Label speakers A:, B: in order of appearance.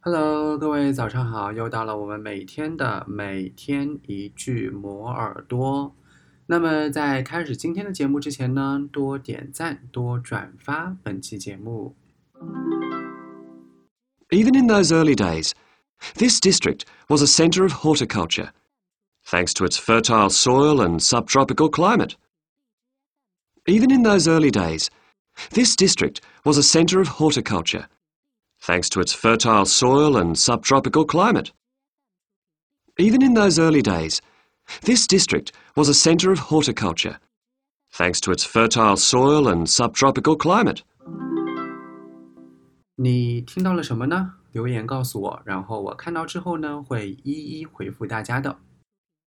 A: Hello，各位早上好！又到了我们每天的每天一句磨耳朵。那么在开始今天的节目之前呢，多点赞，多转发本期节目。
B: Even in those early days, this district was a centre of horticulture, thanks to its fertile soil and subtropical climate. Even in those early days, this district was a centre of horticulture, thanks to its fertile soil and subtropical climate. Even in those early days, this district was a centre of horticulture, thanks to its fertile soil and subtropical climate.
A: 你听到了什么呢？留言告诉我，然后我看到之后呢，会一一回复大家的。